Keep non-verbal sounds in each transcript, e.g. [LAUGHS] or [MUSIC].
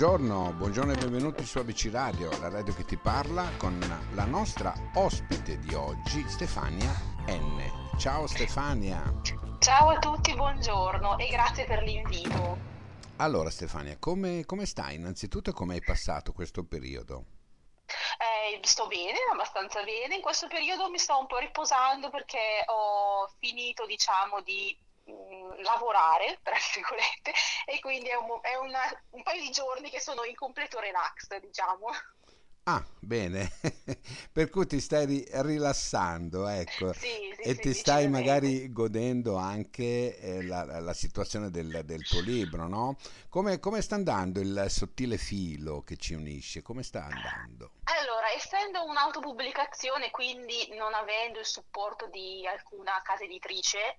buongiorno, buongiorno e benvenuti su ABC Radio, la radio che ti parla, con la nostra ospite di oggi, Stefania N. Ciao Stefania. Ciao a tutti, buongiorno e grazie per l'invito. Allora Stefania, come, come stai innanzitutto e come hai passato questo periodo? Eh, sto bene, abbastanza bene. In questo periodo mi sto un po' riposando perché ho finito, diciamo, di mh, lavorare, [LAUGHS] tra virgolette, e quindi è, un, è una, un paio di giorni che sono in completo relax, diciamo. Ah, bene, [LAUGHS] per cui ti stai ri- rilassando, ecco, Sì, sì, e sì, ti stai magari godendo anche eh, la, la situazione del, del tuo libro, no? Come, come sta andando il sottile filo che ci unisce? Come sta andando? Allora, essendo un'autopubblicazione, quindi non avendo il supporto di alcuna casa editrice, eh,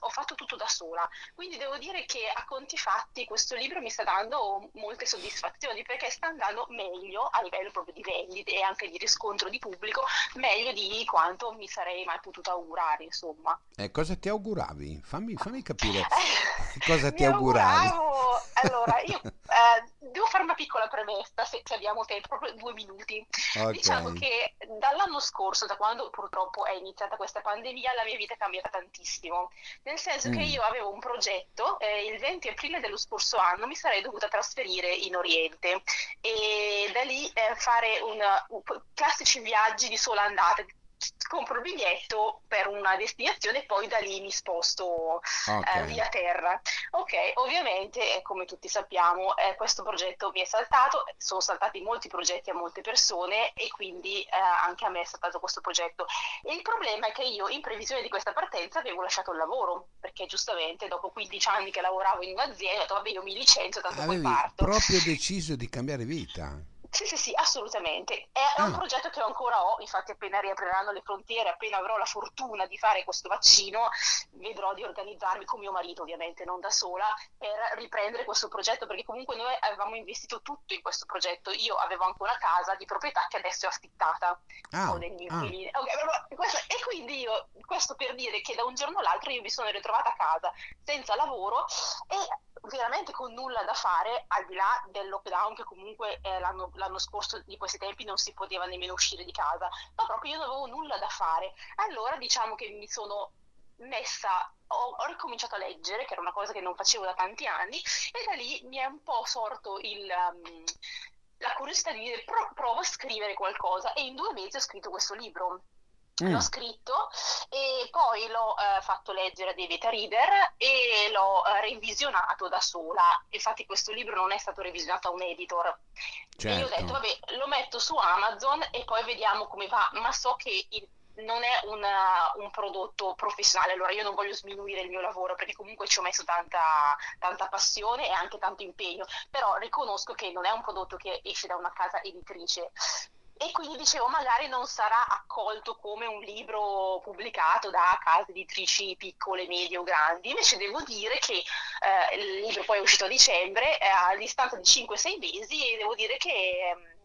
ho fatto tutto da sola. Quindi devo dire che a conti fatti questo libro mi sta dando molte soddisfazioni perché sta andando meglio a livello proprio di vendite e anche di riscontro di pubblico, meglio di quanto mi sarei mai potuta augurare, insomma. Eh, cosa ti auguravi? Fammi, fammi capire [LAUGHS] [LAUGHS] cosa ti auguravi. auguravo, allora io [LAUGHS] eh, devo fare una piccola premessa se, se abbiamo tempo, proprio due minuti. Diciamo Ok, che dall'anno scorso, da quando purtroppo è iniziata questa pandemia, la mia vita è cambiata tantissimo. Nel senso che Mm, io avevo un progetto, eh, il 20 aprile dello scorso anno mi sarei dovuta trasferire in Oriente e da lì eh, fare una- un- classici viaggi di sola andata. Compro il biglietto per una destinazione e poi da lì mi sposto eh, ok. via terra. Ok, ovviamente, eh, come tutti sappiamo, eh, questo progetto mi è saltato, sono saltati molti progetti a molte persone e quindi eh, anche a me è saltato questo progetto. E il problema è che io, in previsione di questa partenza, avevo lasciato il lavoro, perché giustamente dopo 15 anni che lavoravo in un'azienda, ho detto, vabbè, io mi licenzio, tanto poi Avevi parto. proprio deciso di cambiare vita. Sì, sì, sì, assolutamente. È, è un Ah, progetto che ancora ho, infatti appena riapriranno le frontiere, appena avrò la fortuna di fare questo vaccino, vedrò di organizzarmi con mio marito, ovviamente, non da sola, per riprendere questo progetto, perché comunque noi avevamo investito tutto in questo progetto. Io avevo anche una casa di proprietà che adesso è affittata, ah, degli ah, inquilini. Ok, però questo- e quindi io, questo per dire che da un giorno all'altro io mi sono ritrovata a casa senza lavoro e veramente con nulla da fare, al di là del lockdown che comunque eh, l'anno, l'anno scorso di questi tempi non si poteva nemmeno uscire di casa, ma proprio io non avevo nulla da fare. Allora diciamo che mi sono messa, ho, ho ricominciato a leggere, che era una cosa che non facevo da tanti anni, e da lì mi è un po' sorto il, um, la curiosità di dire "Pro- provo a scrivere qualcosa e in due mesi ho scritto questo libro. L'ho mm, scritto e poi l'ho eh, fatto leggere a dei beta reader e l'ho eh, revisionato da sola. Infatti questo libro non è stato revisionato a un editor. E io ho detto, certo. vabbè, lo metto su Amazon e poi vediamo come va, ma so che il- non è una- un prodotto professionale, allora io non voglio sminuire il mio lavoro perché comunque ci ho messo tanta, tanta passione e anche tanto impegno, però riconosco che non è un prodotto che esce da una casa editrice. E quindi dicevo, magari non sarà accolto come un libro pubblicato da case editrici piccole, medie o grandi. Invece devo dire che eh, il libro poi è uscito a dicembre, eh, a distanza di 5-6 mesi, e devo dire che ehm,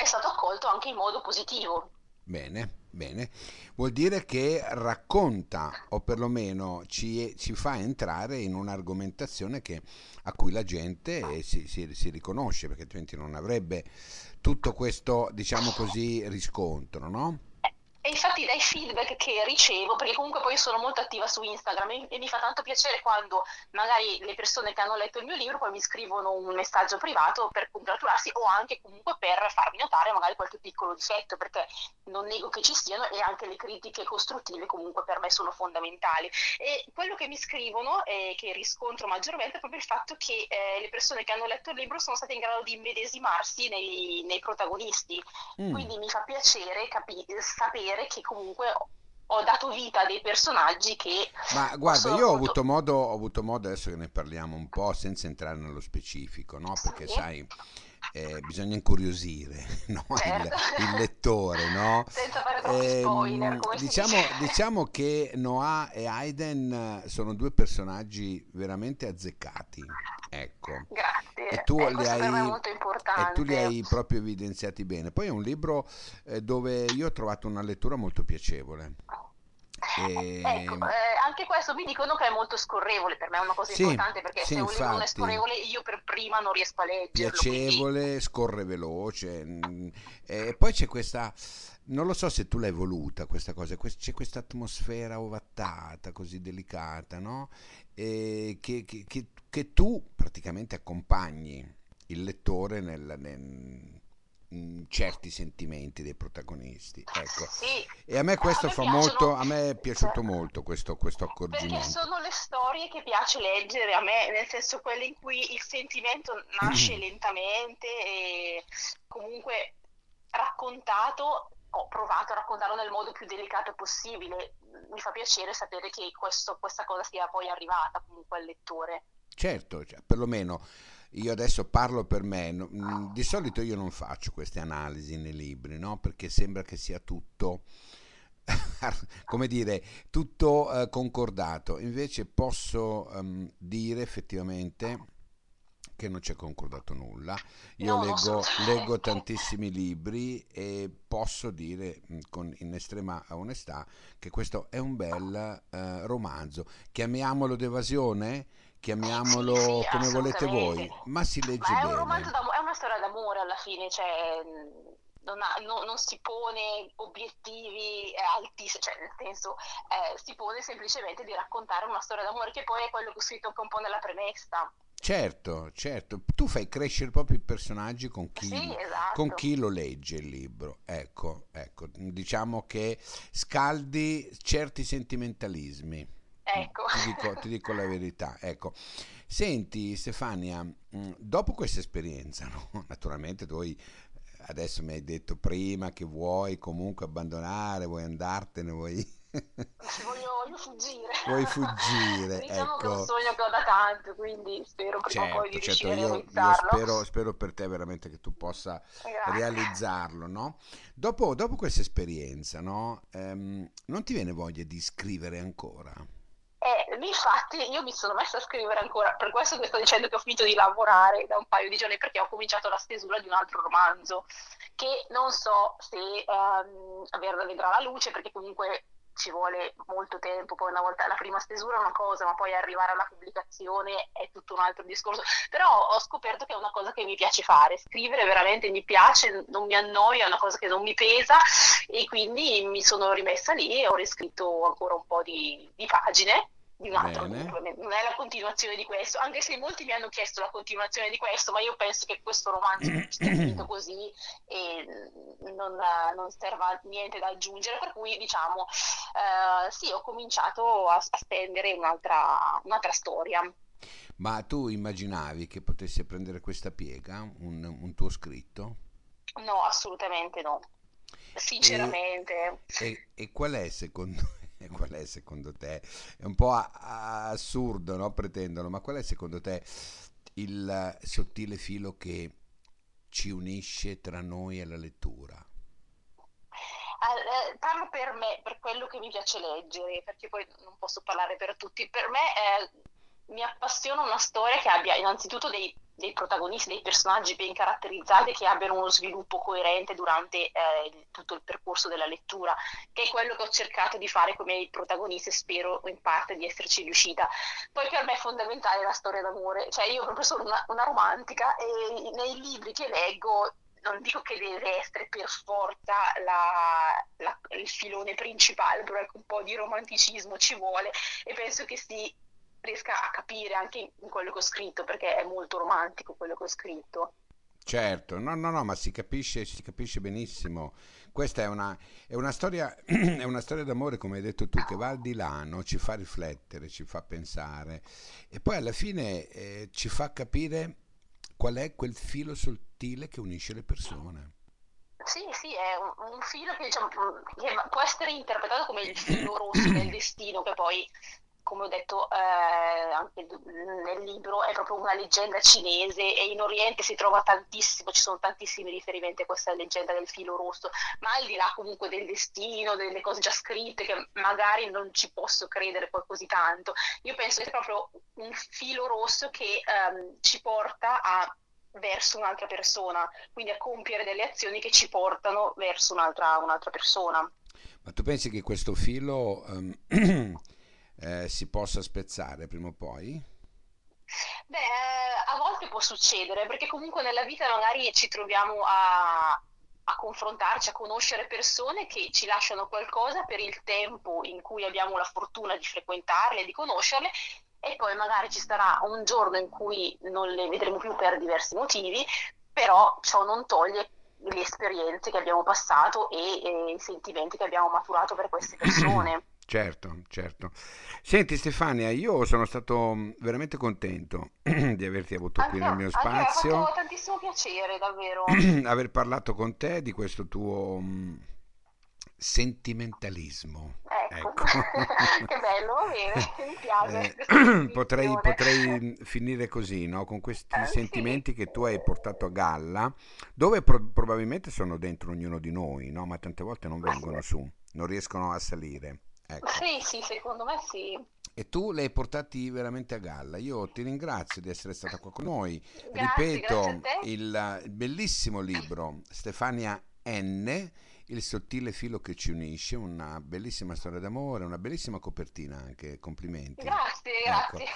è stato accolto anche in modo positivo. Bene, bene. Vuol dire che racconta o perlomeno ci, ci fa entrare in un'argomentazione che- a cui la gente si, si- si riconosce, perché altrimenti non avrebbe tutto questo, diciamo così, riscontro, no? E infatti dai feedback che ricevo, perché comunque poi sono molto attiva su Instagram e, e mi fa tanto piacere quando magari le persone che hanno letto il mio libro poi mi scrivono un messaggio privato per congratularsi o anche comunque per farmi notare magari qualche piccolo difetto, perché non nego che ci siano e anche le critiche costruttive comunque per me sono fondamentali. E quello che mi scrivono e che riscontro maggiormente è proprio il fatto che eh, le persone che hanno letto il libro sono state in grado di immedesimarsi nei, nei protagonisti. Mm. Quindi mi fa piacere capi- sapere che comunque ho dato vita a dei personaggi che Ma guarda, io ho avuto modo, ho avuto modo, adesso che ne parliamo un po', senza entrare nello specifico, no? Perché Sì, sai, eh, bisogna incuriosire, [LAUGHS] no? Il, certo. il lettore, no? Senza fare troppi spoiler, come si diciamo, diciamo che Noah e Aiden eh, sono due personaggi veramente azzeccati, ecco. E Grazie, tu eh, li hai, molto e tu li importante. hai proprio evidenziati bene. Poi è un libro eh, dove io ho trovato una lettura molto piacevole. Ecco, E, eh, anche questo mi dicono che è molto scorrevole, per me è una cosa Sì, importante perché sì, se un libro non è scorrevole io per prima non riesco a leggerlo, quindi piacevole, scorre veloce. mm, E poi c'è questa, non lo so se tu l'hai voluta questa cosa, c'è questa atmosfera ovattata, così delicata, no? Che, che- che- che tu praticamente accompagni il lettore nel- nel- in certi sentimenti dei protagonisti. Ecco. sì, E a me eh, a questo me fa molto, piacciono, a me è piaciuto molto questo, questo Perché accorgimento. sono le storie che piace leggere a me, nel senso quelle in cui il sentimento nasce [CLEARS THROAT] lentamente e comunque raccontato, ho provato a raccontarlo nel modo più delicato possibile. Mi fa piacere sapere che questo- questa cosa sia poi arrivata comunque al lettore. Certo, cioè, perlomeno io adesso parlo per me, mm, di solito io non faccio queste analisi nei libri, no? Perché sembra che sia tutto, [LAUGHS] come dire, tutto eh, concordato. Invece posso ehm, dire effettivamente che non c'è concordato nulla. Io No, leggo, [LAUGHS] leggo tantissimi libri e posso dire mm, con, in estrema onestà che questo è un bel eh, romanzo. Chiamiamolo d'evasione, Sì, chiamiamolo sì, come volete voi, ma si legge Ma è un bene. è una storia d'amore alla fine, cioè mh, non, ha- no- non si pone obiettivi eh, altissimi, cioè nel senso eh, si pone semplicemente di raccontare una storia d'amore che poi è quello che ho scritto anche un po' nella premessa. Certo, certo, tu fai crescere proprio i personaggi con Sì, chi, con esatto. chi lo legge il libro. Ecco, ecco, diciamo che scaldi certi sentimentalismi. Ecco. Ti dico, ti dico la verità. Ecco, senti Stefania, mm, dopo questa esperienza, [LAUGHS] no? Naturalmente tu hai- adesso mi hai detto prima che vuoi comunque abbandonare, vuoi andartene, vuoi, [LAUGHS] Voglio, voglio fuggire. vuoi fuggire. [LAUGHS] Diciamo che è un Ecco, sogno che ho da tanto, quindi spero prima o poi Certo, di certo, a io, io spero, spero per te veramente che tu possa Grazie. realizzarlo, no? Dopo, dopo questa esperienza, no? Ehm, non ti viene voglia di scrivere ancora? Eh, infatti io mi sono messa a scrivere ancora, per questo che sto dicendo che ho finito di lavorare da un paio di giorni perché ho cominciato la stesura di un altro romanzo che non so se ver- vedrà la luce perché comunque ci vuole molto tempo, poi una volta la prima stesura è una cosa, ma poi arrivare alla pubblicazione è tutto un altro discorso. Però ho scoperto che è una cosa che mi piace fare, scrivere veramente mi piace, non mi annoia, è una cosa che non mi pesa e quindi mi sono rimessa lì e ho riscritto ancora un po' di, di pagine di un altro Bene. libro, non è la continuazione di questo, anche se molti mi hanno chiesto la continuazione di questo, ma io penso che questo romanzo [CLEARS THROAT] sia finito così e non, non serva niente da aggiungere, per cui diciamo eh, sì, ho cominciato a, a stendere un'altra, un'altra storia. Ma tu immaginavi che potesse prendere questa piega, un, un tuo scritto? No, assolutamente no. E, Sinceramente, e- e qual è secondo, qual è secondo te? È un po' a- a- assurdo, no? Pretenderlo, ma qual è secondo te il sottile filo che ci unisce tra noi e la lettura? Eh, parlo per me, per quello che mi piace leggere, perché poi non posso parlare per tutti. Per me eh, mi appassiona una storia che abbia innanzitutto dei, dei protagonisti, dei personaggi ben caratterizzati, che abbiano uno sviluppo coerente durante eh, tutto il percorso della lettura, che è quello che ho cercato di fare come i protagonisti e spero in parte di esserci riuscita. Poi per me è fondamentale la storia d'amore, cioè io proprio sono una, una romantica e nei libri che leggo non dico che deve essere per forza la- la- il filone principale, però ecco, un po' di romanticismo ci vuole e penso che si riesca a capire anche in quello che ho scritto, perché è molto romantico quello che ho scritto. Certo, no, no, no, ma si capisce, si capisce benissimo. Questa è una, è una storia, [CLEARS THROAT] è una storia d'amore, come hai detto tu, che va al di là, no? Ci fa riflettere, ci fa pensare e poi alla fine eh, ci fa capire qual è quel filo sottile che unisce le persone. Sì, sì, è un, un filo che, diciamo, che può essere interpretato come il filo rosso del destino, che poi, come ho detto eh, anche nel libro, è proprio una leggenda cinese e in Oriente si trova tantissimo, ci sono tantissimi riferimenti a questa leggenda del filo rosso, ma al di là comunque del destino, delle cose già scritte, che magari non ci posso credere poi così tanto, io penso che è proprio un filo rosso che ehm, ci porta a verso un'altra persona, quindi a compiere delle azioni che ci portano verso un'altra, un'altra persona. Ma tu pensi che questo filo ehm, [CLEARS THROAT] eh, si possa spezzare prima o poi? Beh, a volte può succedere, perché comunque nella vita magari ci troviamo a, a confrontarci, a conoscere persone che ci lasciano qualcosa per il tempo in cui abbiamo la fortuna di frequentarle, di conoscerle, e poi magari ci sarà un giorno in cui non le vedremo più per diversi motivi, però ciò non toglie le esperienze che abbiamo passato e, e i sentimenti che abbiamo maturato per queste persone. [CLEARS THROAT] Certo, certo. Senti Stefania, io sono stato mm, veramente contento [CLEARS THROAT] di averti avuto qui nel mio a me ha spazio, fatto tantissimo piacere, davvero. [CLEARS THROAT] aver parlato con te di questo tuo mm, sentimentalismo. Ecco, Ecco. [LAUGHS] che bello, va bene, [LAUGHS] mi piace Eh, [CLEARS THROAT] potrei, potrei finire così, no? Con questi Eh, sì, sentimenti che tu hai portato a galla, dove pro- probabilmente sono dentro ognuno di noi, no? Ma tante volte non sì. vengono su, non riescono a salire. Ecco. Sì, sì, secondo me sì. E tu li hai portati veramente a galla. Io ti ringrazio di essere stata qua con noi. Grazie, grazie Ripeto, te. il, il bellissimo libro Stefania N, Il sottile filo che ci unisce, una bellissima storia d'amore, una bellissima copertina anche, complimenti. Grazie, Ecco. grazie.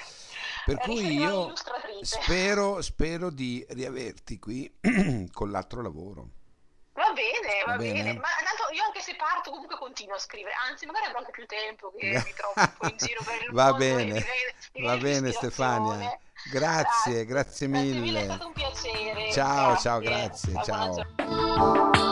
Per cui io spero, spero di riaverti qui [CLEARS THROAT] con l'altro lavoro. Va bene, Va va bene. bene? Ma parto comunque continuo a scrivere. Anzi, magari avrò anche più tempo che [LAUGHS] mi trovo un po' in giro per il Va mondo mi bene, viene, mi va bene Stefania. Grazie, Grazie, grazie grazie mille, è mille. stato un piacere. Ciao, ciao, Grazie. grazie, Ciao, buona ciao. giornata.